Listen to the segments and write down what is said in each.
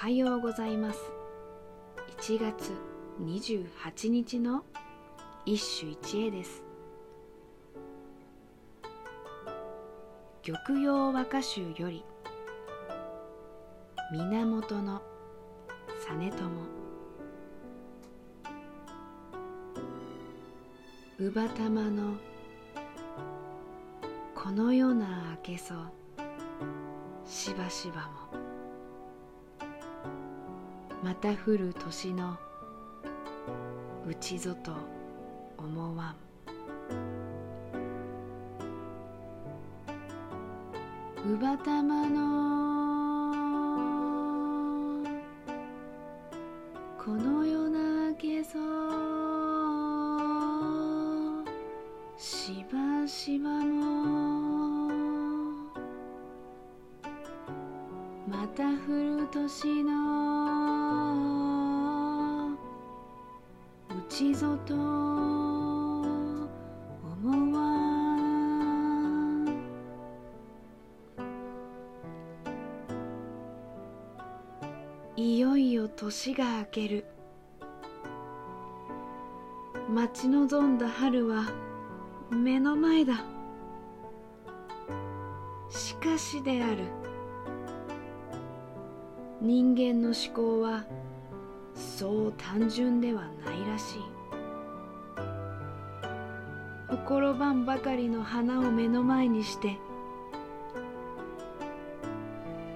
はようございます。1月28日の一首一会です。玉葉和歌集より源の実朝。乳母玉のこの世な明けそしばしばも。また降る年のうちぞと思わん。乳母玉のこの世なけそしばしばもまた降る年のうちぞと思わ。いよいよ年が明ける。待ち望んだ春は目の前だ。しかしである。人間の思考はそう単純ではないらしい。心番ばかりの花を目の前にして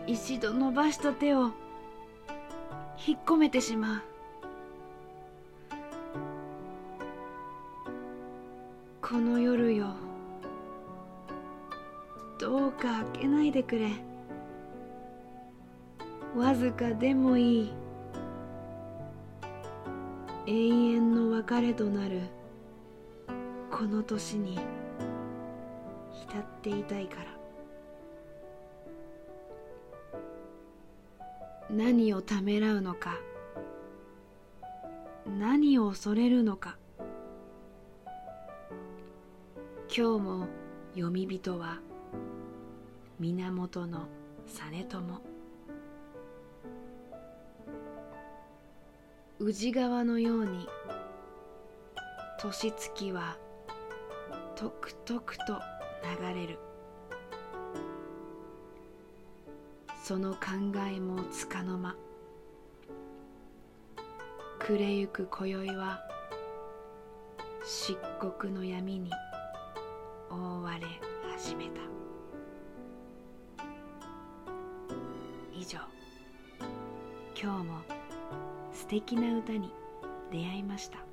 一度伸ばした手を引っ込めてしまう。この夜よどうか開けないでくれ。わずかでもいい。永遠の別れとなるこの年に浸っていたいから。何をためらうのか。何を恐れるのか。今日も読み人は源実朝。宇治川のように年月はとくとくと流れる。その考えもつかの間暮れゆく今宵は漆黒の闇に覆われ始めた。以上。今日も素敵な歌に出会いました。